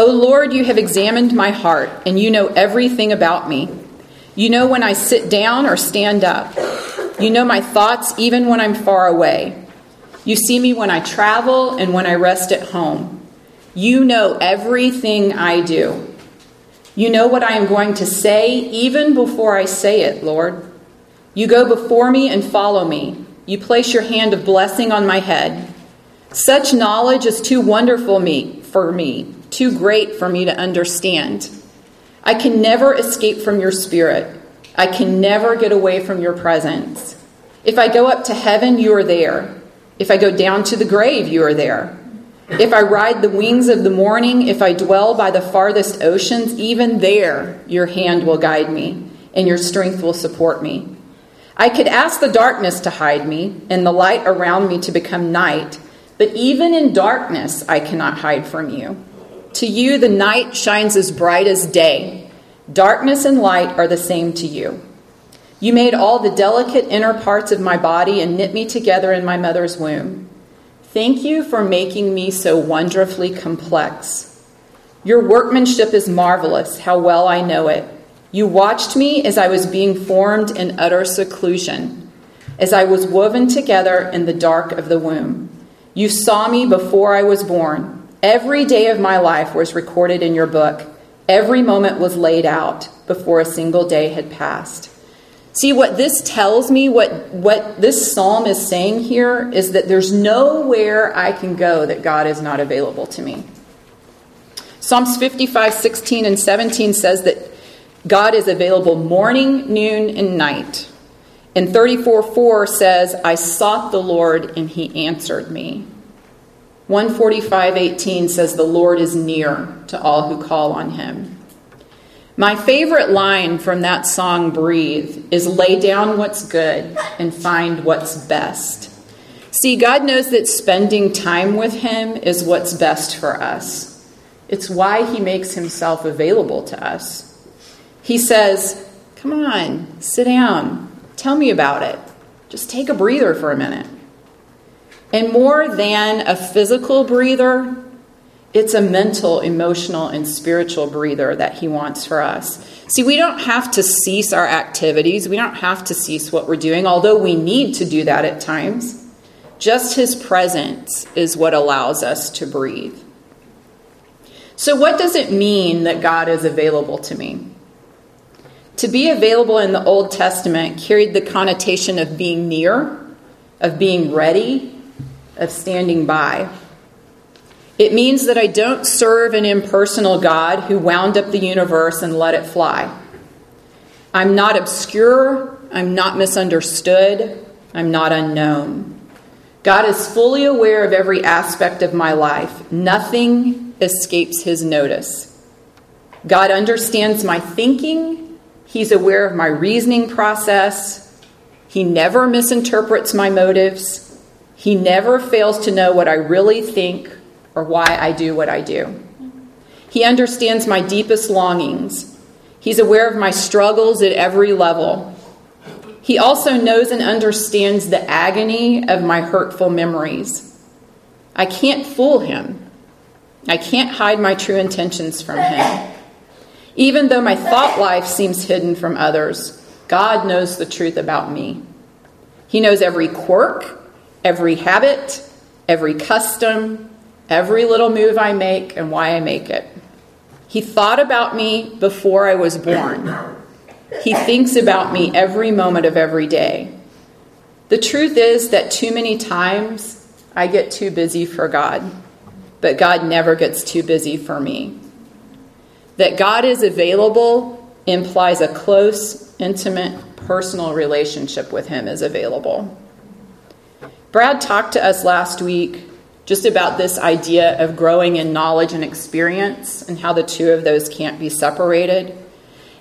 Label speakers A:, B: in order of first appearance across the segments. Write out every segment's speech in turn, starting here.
A: O Lord, you have examined my heart, and you know everything about me. You know when I sit down or stand up. You know my thoughts even when I'm far away. You see me when I travel and when I rest at home. You know everything I do. You know what I am going to say even before I say it, Lord. You go before me and follow me. You place your hand of blessing on my head. Such knowledge is too wonderful me, for me, too great for me to understand. I can never escape from your spirit. I can never get away from your presence. If I go up to heaven, you are there. If I go down to the grave, you are there. If I ride the wings of the morning, if I dwell by the farthest oceans, even there your hand will guide me and your strength will support me. I could ask the darkness to hide me and the light around me to become night, but even in darkness I cannot hide from you. To you, the night shines as bright as day. Darkness and light are the same to you. You made all the delicate inner parts of my body and knit me together in my mother's womb. Thank you for making me so wonderfully complex. Your workmanship is marvelous, how well I know it. You watched me as I was being formed in utter seclusion, as I was woven together in the dark of the womb. You saw me before I was born. Every day of my life was recorded in your book. Every moment was laid out before a single day had passed. See, what this tells me, what, what this psalm is saying here, is that there's nowhere I can go that God is not available to me. Psalms 55, 16, and 17 says that God is available morning, noon, and night. And 34, 4 says, I sought the Lord and he answered me. 145:18 says the Lord is near to all who call on him. My favorite line from that song Breathe is lay down what's good and find what's best. See, God knows that spending time with him is what's best for us. It's why he makes himself available to us. He says, "Come on, sit down. Tell me about it. Just take a breather for a minute." And more than a physical breather, it's a mental, emotional, and spiritual breather that He wants for us. See, we don't have to cease our activities, we don't have to cease what we're doing, although we need to do that at times. Just His presence is what allows us to breathe. So, what does it mean that God is available to me? To be available in the Old Testament carried the connotation of being near, of being ready, of standing by. It means that I don't serve an impersonal God who wound up the universe and let it fly. I'm not obscure. I'm not misunderstood. I'm not unknown. God is fully aware of every aspect of my life. Nothing escapes his notice. God understands my thinking. He's aware of my reasoning process. He never misinterprets my motives. He never fails to know what I really think or why I do what I do. He understands my deepest longings. He's aware of my struggles at every level. He also knows and understands the agony of my hurtful memories. I can't fool him. I can't hide my true intentions from him. Even though my thought life seems hidden from others, God knows the truth about me. He knows every quirk, every habit, every custom, every little move I make, and why I make it. He thought about me before I was born. He thinks about me every moment of every day. The truth is that too many times I get too busy for God, but God never gets too busy for me. That God is available implies a close, intimate, personal relationship with Him is available. Brad talked to us last week just about this idea of growing in knowledge and experience and how the two of those can't be separated,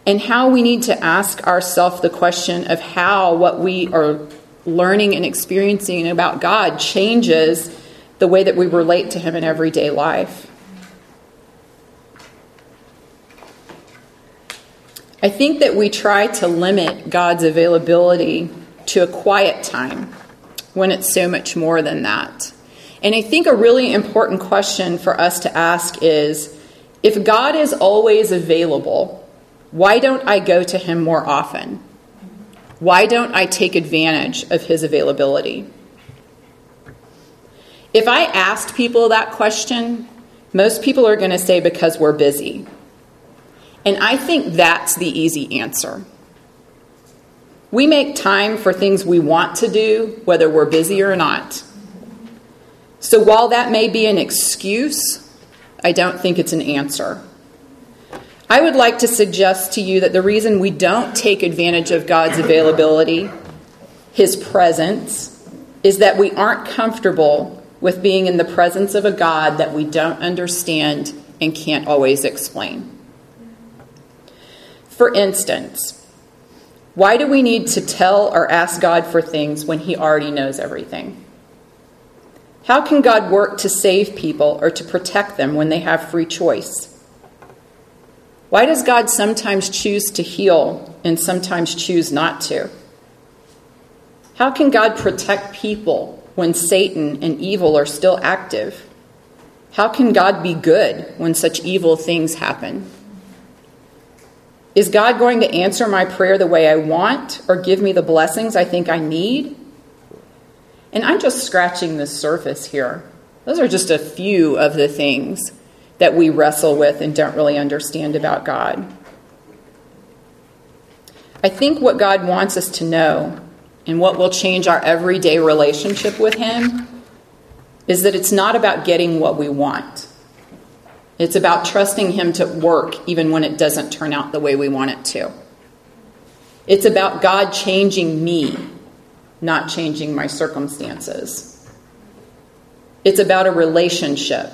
A: and how we need to ask ourselves the question of how what we are learning and experiencing about God changes the way that we relate to Him in everyday life. I think that we try to limit God's availability to a quiet time when it's so much more than that. And I think a really important question for us to ask is If God is always available, why don't I go to him more often? Why don't I take advantage of his availability? If I asked people that question, most people are going to say because we're busy. And I think that's the easy answer. We make time for things we want to do, whether we're busy or not. So while that may be an excuse, I don't think it's an answer. I would like to suggest to you that the reason we don't take advantage of God's availability, His presence, is that we aren't comfortable with being in the presence of a God that we don't understand and can't always explain. For instance, why do we need to tell or ask God for things when He already knows everything? How can God work to save people or to protect them when they have free choice? Why does God sometimes choose to heal and sometimes choose not to? How can God protect people when Satan and evil are still active? How can God be good when such evil things happen? Is God going to answer my prayer the way I want or give me the blessings I think I need? And I'm just scratching the surface here. Those are just a few of the things that we wrestle with and don't really understand about God. I think what God wants us to know and what will change our everyday relationship with Him is that it's not about getting what we want. It's about trusting Him to work even when it doesn't turn out the way we want it to. It's about God changing me not changing my circumstances. It's about a relationship.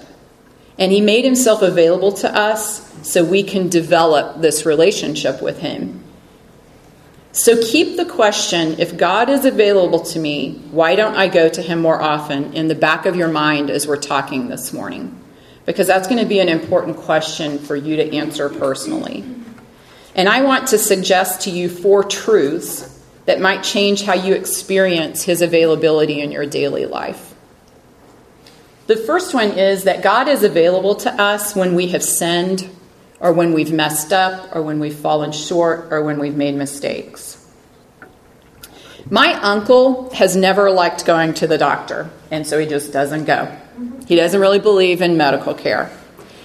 A: And He made Himself available to us so we can develop this relationship with Him. So keep the question if God is available to me, why don't I go to Him more often in the back of your mind as we're talking this morning? Because that's going to be an important question for you to answer personally. And I want to suggest to you four truths that might change how you experience His availability in your daily life. The first one is that God is available to us when we have sinned, or when we've messed up, or when we've fallen short, or when we've made mistakes. My uncle has never liked going to the doctor, and so he just doesn't go. He doesn't really believe in medical care.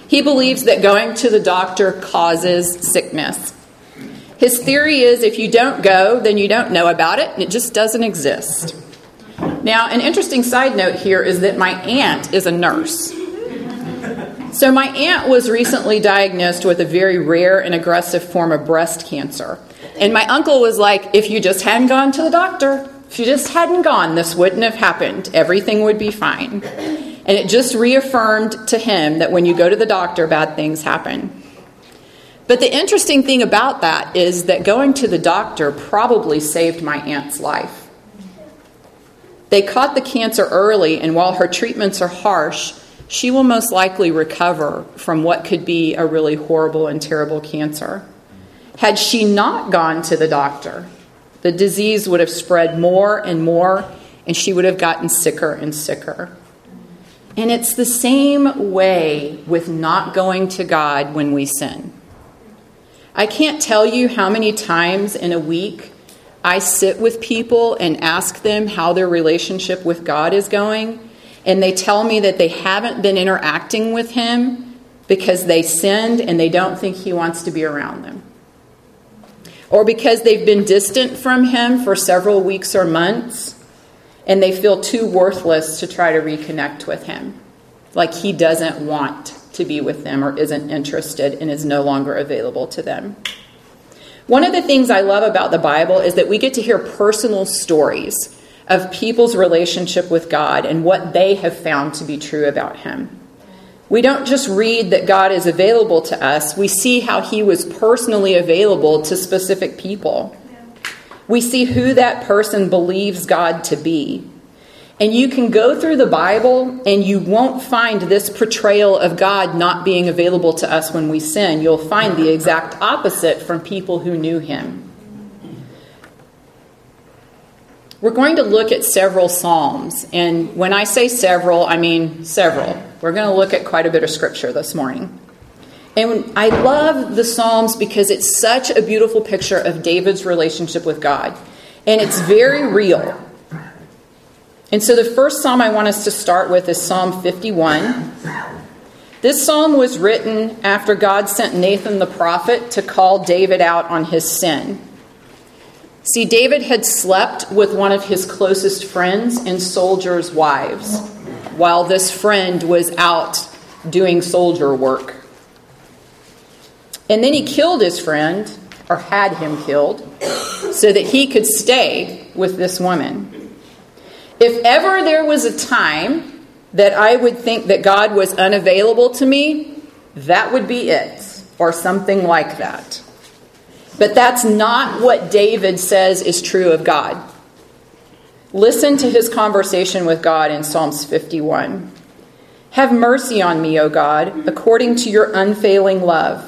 A: He believes that going to the doctor causes sickness. His theory is if you don't go, then you don't know about it, and it just doesn't exist. Now, an interesting side note here is that my aunt is a nurse. So, my aunt was recently diagnosed with a very rare and aggressive form of breast cancer. And my uncle was like, if you just hadn't gone to the doctor, if you just hadn't gone, this wouldn't have happened. Everything would be fine. And it just reaffirmed to him that when you go to the doctor, bad things happen. But the interesting thing about that is that going to the doctor probably saved my aunt's life. They caught the cancer early, and while her treatments are harsh, she will most likely recover from what could be a really horrible and terrible cancer. Had she not gone to the doctor, the disease would have spread more and more, and she would have gotten sicker and sicker. And it's the same way with not going to God when we sin. I can't tell you how many times in a week I sit with people and ask them how their relationship with God is going, and they tell me that they haven't been interacting with Him because they sinned and they don't think He wants to be around them. Or because they've been distant from Him for several weeks or months and they feel too worthless to try to reconnect with Him, like He doesn't want to be with them or isn't interested and is no longer available to them. One of the things I love about the Bible is that we get to hear personal stories of people's relationship with God and what they have found to be true about Him. We don't just read that God is available to us, we see how He was personally available to specific people. We see who that person believes God to be. And you can go through the Bible and you won't find this portrayal of God not being available to us when we sin. You'll find the exact opposite from people who knew him. We're going to look at several Psalms. And when I say several, I mean several. We're going to look at quite a bit of scripture this morning. And I love the Psalms because it's such a beautiful picture of David's relationship with God. And it's very real. And so the first psalm I want us to start with is Psalm 51. This psalm was written after God sent Nathan the prophet to call David out on his sin. See, David had slept with one of his closest friends and soldiers' wives while this friend was out doing soldier work. And then he killed his friend, or had him killed, so that he could stay with this woman. If ever there was a time that I would think that God was unavailable to me, that would be it, or something like that. But that's not what David says is true of God. Listen to his conversation with God in Psalms 51. Have mercy on me, O God, according to your unfailing love.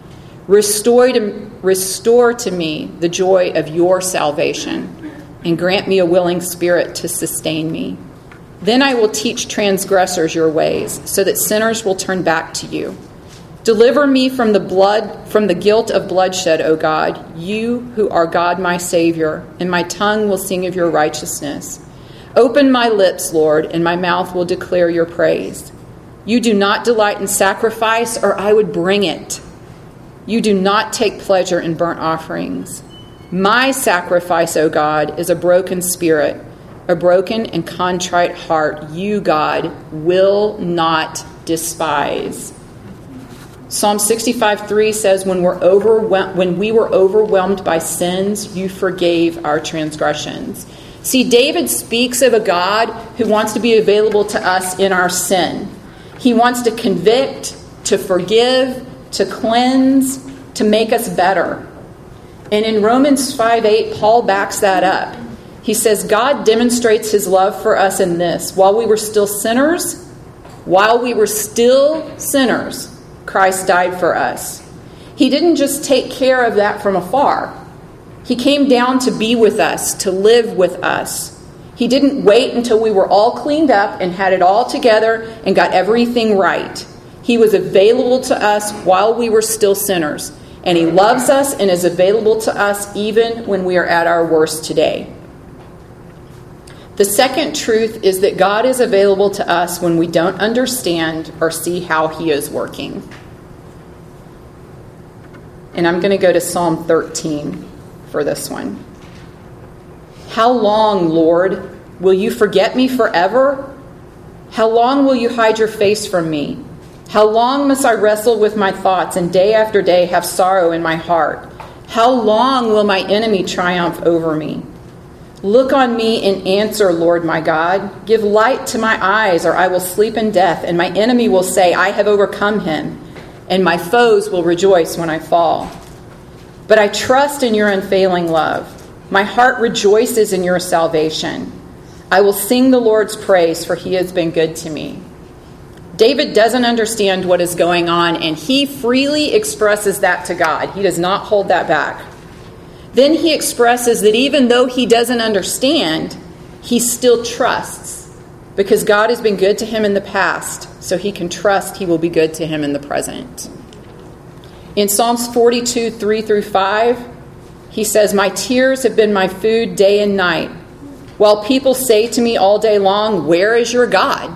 A: Restore to, restore to me the joy of your salvation, and grant me a willing spirit to sustain me. Then I will teach transgressors your ways, so that sinners will turn back to you. Deliver me from the blood from the guilt of bloodshed, O God, you who are God my Savior, and my tongue will sing of your righteousness. Open my lips, Lord, and my mouth will declare your praise. You do not delight in sacrifice, or I would bring it. You do not take pleasure in burnt offerings. My sacrifice, O God, is a broken spirit, a broken and contrite heart. You, God, will not despise. Psalm 65 3 says, when, we're when we were overwhelmed by sins, you forgave our transgressions. See, David speaks of a God who wants to be available to us in our sin. He wants to convict, to forgive, to cleanse, to make us better. And in Romans 5 8, Paul backs that up. He says, God demonstrates his love for us in this. While we were still sinners, while we were still sinners, Christ died for us. He didn't just take care of that from afar, He came down to be with us, to live with us. He didn't wait until we were all cleaned up and had it all together and got everything right. He was available to us while we were still sinners. And He loves us and is available to us even when we are at our worst today. The second truth is that God is available to us when we don't understand or see how He is working. And I'm going to go to Psalm 13 for this one. How long, Lord, will you forget me forever? How long will you hide your face from me? How long must I wrestle with my thoughts and day after day have sorrow in my heart? How long will my enemy triumph over me? Look on me and answer, Lord my God. Give light to my eyes, or I will sleep in death, and my enemy will say, I have overcome him, and my foes will rejoice when I fall. But I trust in your unfailing love. My heart rejoices in your salvation. I will sing the Lord's praise, for he has been good to me. David doesn't understand what is going on, and he freely expresses that to God. He does not hold that back. Then he expresses that even though he doesn't understand, he still trusts because God has been good to him in the past, so he can trust he will be good to him in the present. In Psalms 42, 3 through 5, he says, My tears have been my food day and night, while people say to me all day long, Where is your God?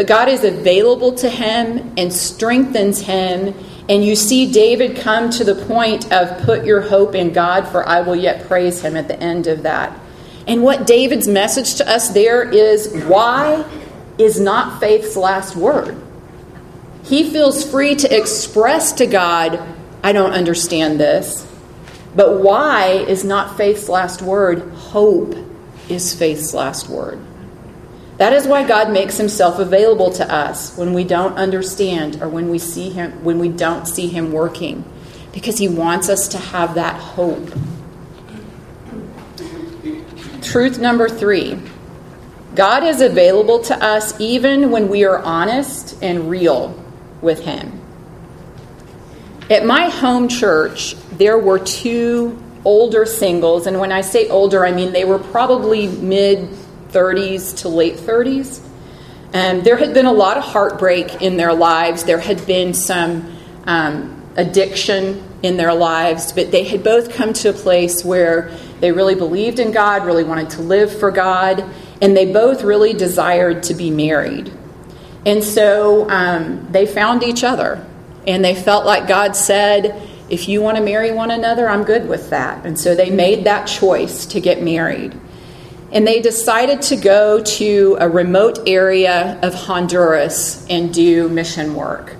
A: But God is available to him and strengthens him. And you see David come to the point of put your hope in God, for I will yet praise him at the end of that. And what David's message to us there is why is not faith's last word. He feels free to express to God, I don't understand this. But why is not faith's last word. Hope is faith's last word. That is why God makes himself available to us when we don't understand or when we see him when we don't see him working because he wants us to have that hope. Truth number 3. God is available to us even when we are honest and real with him. At my home church, there were two older singles, and when I say older, I mean they were probably mid 30s to late 30s. And there had been a lot of heartbreak in their lives. There had been some um, addiction in their lives, but they had both come to a place where they really believed in God, really wanted to live for God, and they both really desired to be married. And so um, they found each other. And they felt like God said, if you want to marry one another, I'm good with that. And so they made that choice to get married. And they decided to go to a remote area of Honduras and do mission work.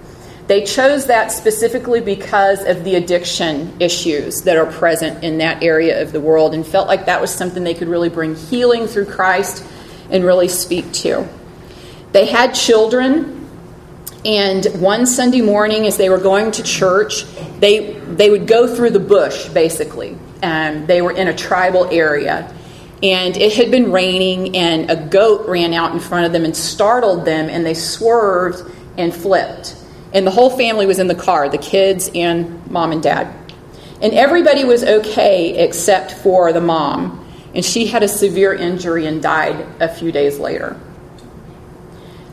A: They chose that specifically because of the addiction issues that are present in that area of the world and felt like that was something they could really bring healing through Christ and really speak to. They had children and one Sunday morning, as they were going to church, they they would go through the bush basically. and they were in a tribal area, and it had been raining, and a goat ran out in front of them and startled them, and they swerved and flipped. And the whole family was in the car, the kids and mom and dad. And everybody was okay except for the mom, and she had a severe injury and died a few days later.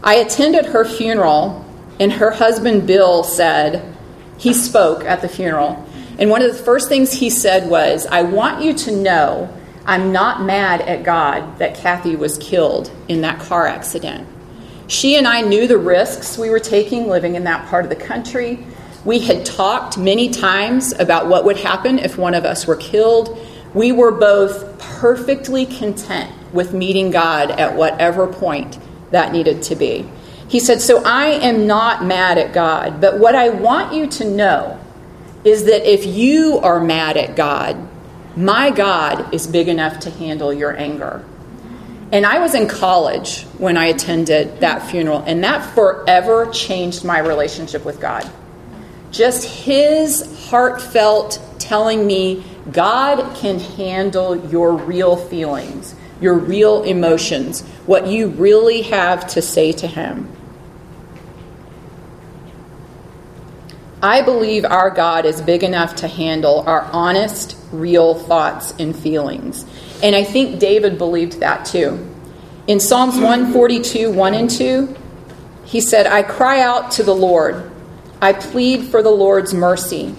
A: I attended her funeral and her husband, Bill, said, he spoke at the funeral. And one of the first things he said was, I want you to know I'm not mad at God that Kathy was killed in that car accident. She and I knew the risks we were taking living in that part of the country. We had talked many times about what would happen if one of us were killed. We were both perfectly content with meeting God at whatever point that needed to be. He said, So I am not mad at God, but what I want you to know is that if you are mad at God, my God is big enough to handle your anger. And I was in college when I attended that funeral, and that forever changed my relationship with God. Just his heartfelt telling me, God can handle your real feelings, your real emotions, what you really have to say to him. I believe our God is big enough to handle our honest, real thoughts and feelings. And I think David believed that too. In Psalms 142, 1 and 2, he said, I cry out to the Lord. I plead for the Lord's mercy.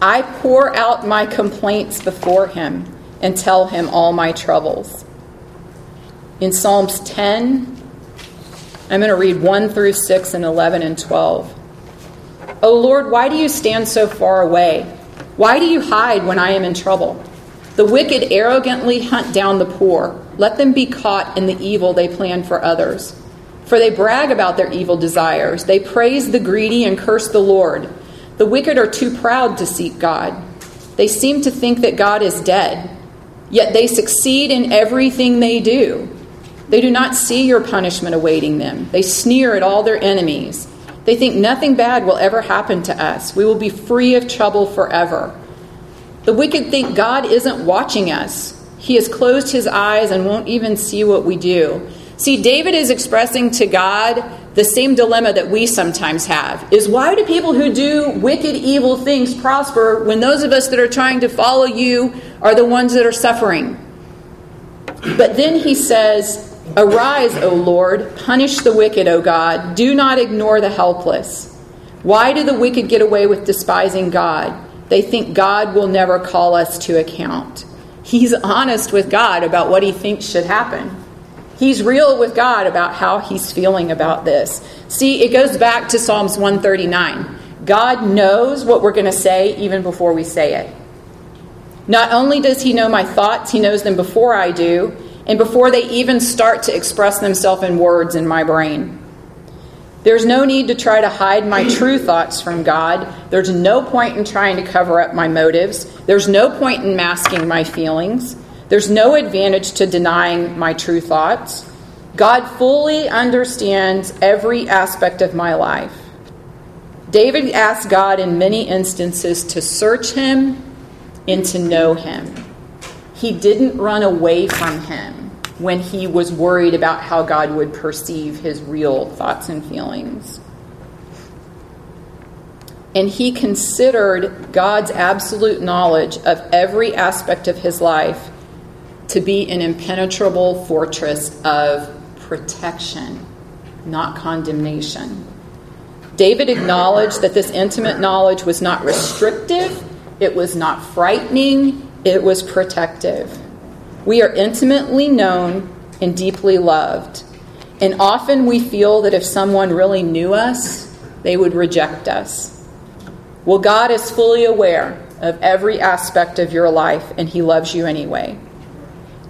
A: I pour out my complaints before him and tell him all my troubles. In Psalms 10, I'm going to read 1 through 6 and 11 and 12. O Lord, why do you stand so far away? Why do you hide when I am in trouble? The wicked arrogantly hunt down the poor. Let them be caught in the evil they plan for others. For they brag about their evil desires. They praise the greedy and curse the Lord. The wicked are too proud to seek God. They seem to think that God is dead, yet they succeed in everything they do. They do not see your punishment awaiting them. They sneer at all their enemies. They think nothing bad will ever happen to us. We will be free of trouble forever. The wicked think God isn't watching us. He has closed his eyes and won't even see what we do. See, David is expressing to God the same dilemma that we sometimes have is why do people who do wicked evil things prosper when those of us that are trying to follow you are the ones that are suffering? But then he says, Arise, O Lord, punish the wicked, O God, do not ignore the helpless. Why do the wicked get away with despising God? They think God will never call us to account. He's honest with God about what he thinks should happen. He's real with God about how he's feeling about this. See, it goes back to Psalms 139. God knows what we're going to say even before we say it. Not only does he know my thoughts, he knows them before I do, and before they even start to express themselves in words in my brain. There's no need to try to hide my true thoughts from God. There's no point in trying to cover up my motives. There's no point in masking my feelings. There's no advantage to denying my true thoughts. God fully understands every aspect of my life. David asked God in many instances to search him and to know him. He didn't run away from him when he was worried about how God would perceive his real thoughts and feelings. And he considered God's absolute knowledge of every aspect of his life to be an impenetrable fortress of protection, not condemnation. David acknowledged that this intimate knowledge was not restrictive, it was not frightening, it was protective. We are intimately known and deeply loved. And often we feel that if someone really knew us, they would reject us. Well, God is fully aware of every aspect of your life, and He loves you anyway.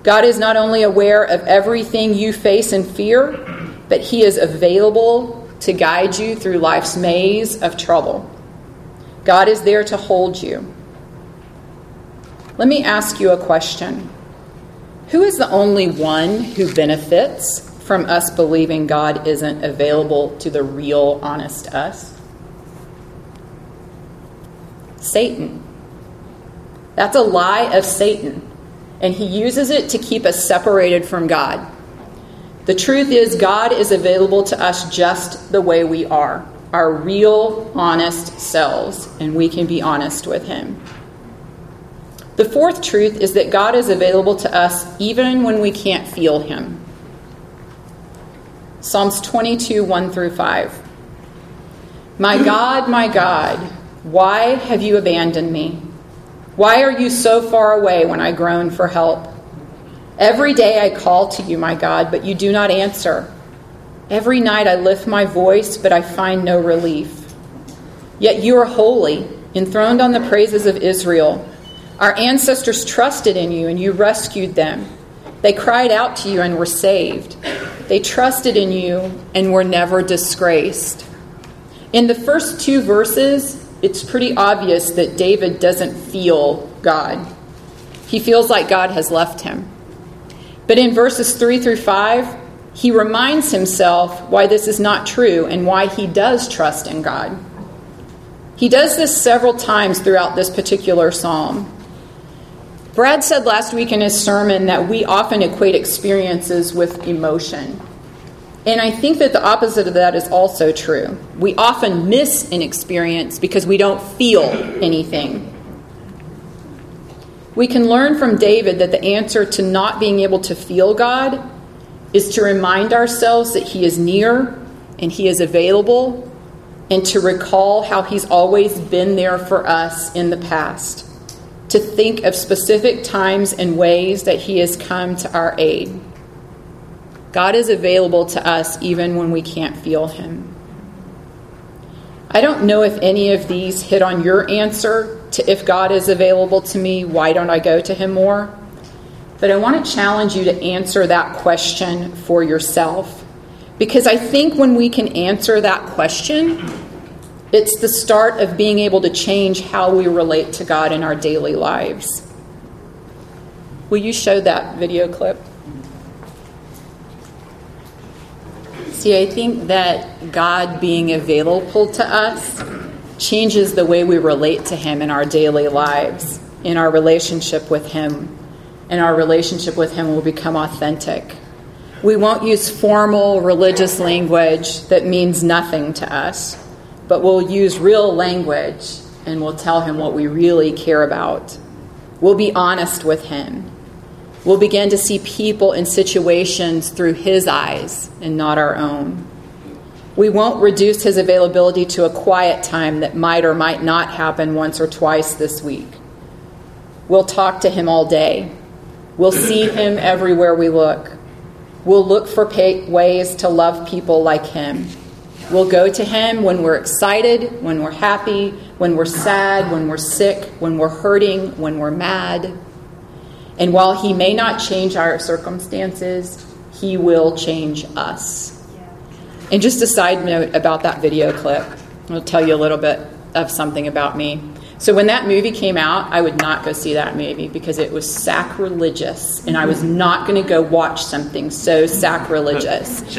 A: God is not only aware of everything you face and fear, but He is available to guide you through life's maze of trouble. God is there to hold you. Let me ask you a question Who is the only one who benefits from us believing God isn't available to the real, honest us? Satan. That's a lie of Satan and he uses it to keep us separated from God. The truth is, God is available to us just the way we are, our real, honest selves, and we can be honest with Him. The fourth truth is that God is available to us even when we can't feel Him. Psalms 22, 1 through 5. My God, my God, why have you abandoned me? Why are you so far away when I groan for help? Every day I call to you, my God, but you do not answer. Every night I lift my voice, but I find no relief. Yet you are holy, enthroned on the praises of Israel. Our ancestors trusted in you, and you rescued them. They cried out to you and were saved. They trusted in you and were never disgraced. In the first two verses, it's pretty obvious that David doesn't feel God. He feels like God has left him. But in verses 3 through 5, he reminds himself why this is not true and why he does trust in God. He does this several times throughout this particular psalm. Brad said last week in his sermon that we often equate experiences with emotion. And I think that the opposite of that is also true. We often miss an experience because we don't feel anything. We can learn from David that the answer to not being able to feel God is to remind ourselves that He is near and He is available, and to recall how He's always been there for us in the past. To think of specific times and ways that He has come to our aid. God is available to us even when we can't feel Him. I don't know if any of these hit on your answer to if God is available to me, why don't I go to Him more? But I want to challenge you to answer that question for yourself. Because I think when we can answer that question, it's the start of being able to change how we relate to God in our daily lives. Will you show that video clip? See, I think that God being available to us changes the way we relate to Him in our daily lives, in our relationship with Him. And our relationship with Him will become authentic. We won't use formal religious language that means nothing to us, but we'll use real language and we'll tell him what we really care about. We'll be honest with him. We'll begin to see people and situations through his eyes and not our own. We won't reduce his availability to a quiet time that might or might not happen once or twice this week. We'll talk to him all day. We'll see him everywhere we look. We'll look for ways to love people like him. We'll go to him when we're excited, when we're happy, when we're sad, when we're sick, when we're hurting, when we're mad. And while he may not change our circumstances, he will change us. And just a side note about that video clip, I'll tell you a little bit of something about me. So when that movie came out, I would not go see that movie because it was sacrilegious, and I was not going to go watch something so sacrilegious.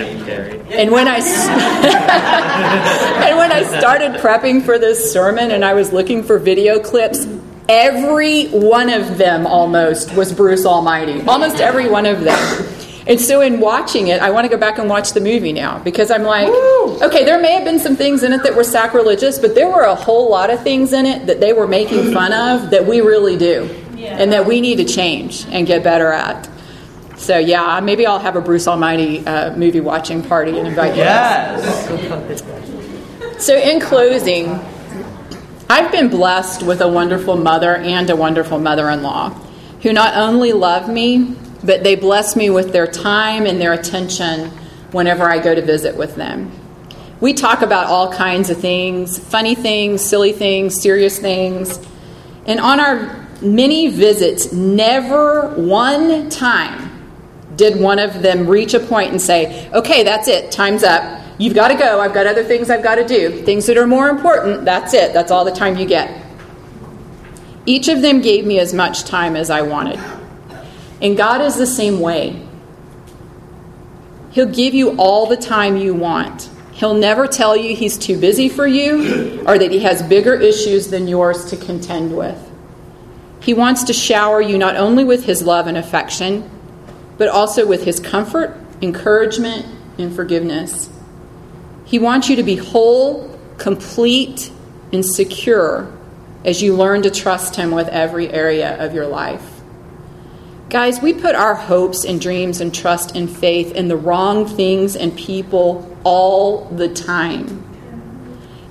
A: And when I and when I started prepping for this sermon, and I was looking for video clips, every one of them almost was Bruce Almighty. Almost every one of them. And so, in watching it, I want to go back and watch the movie now because I'm like, Woo! okay, there may have been some things in it that were sacrilegious, but there were a whole lot of things in it that they were making fun of that we really do yeah. and that we need to change and get better at. So, yeah, maybe I'll have a Bruce Almighty uh, movie watching party and invite you. Yes. so, in closing, I've been blessed with a wonderful mother and a wonderful mother in law who not only love me, but they bless me with their time and their attention whenever I go to visit with them. We talk about all kinds of things funny things, silly things, serious things. And on our many visits, never one time did one of them reach a point and say, Okay, that's it, time's up. You've got to go. I've got other things I've got to do. Things that are more important, that's it. That's all the time you get. Each of them gave me as much time as I wanted. And God is the same way. He'll give you all the time you want. He'll never tell you he's too busy for you or that he has bigger issues than yours to contend with. He wants to shower you not only with his love and affection, but also with his comfort, encouragement, and forgiveness. He wants you to be whole, complete, and secure as you learn to trust him with every area of your life. Guys, we put our hopes and dreams and trust and faith in the wrong things and people all the time.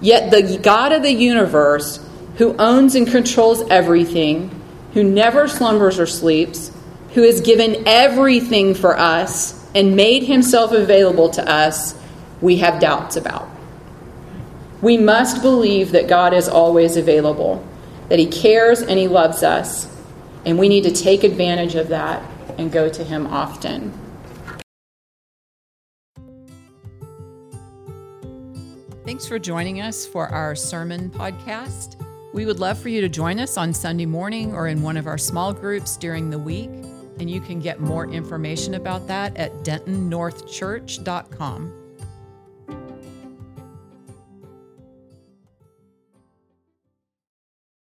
A: Yet the God of the universe, who owns and controls everything, who never slumbers or sleeps, who has given everything for us and made himself available to us, we have doubts about. We must believe that God is always available, that he cares and he loves us and we need to take advantage of that and go to Him often. Thanks for joining us for our sermon podcast. We would love for you to join us on Sunday morning or in one of our small groups during the week. And you can get more information about that at dentonnorthchurch.com.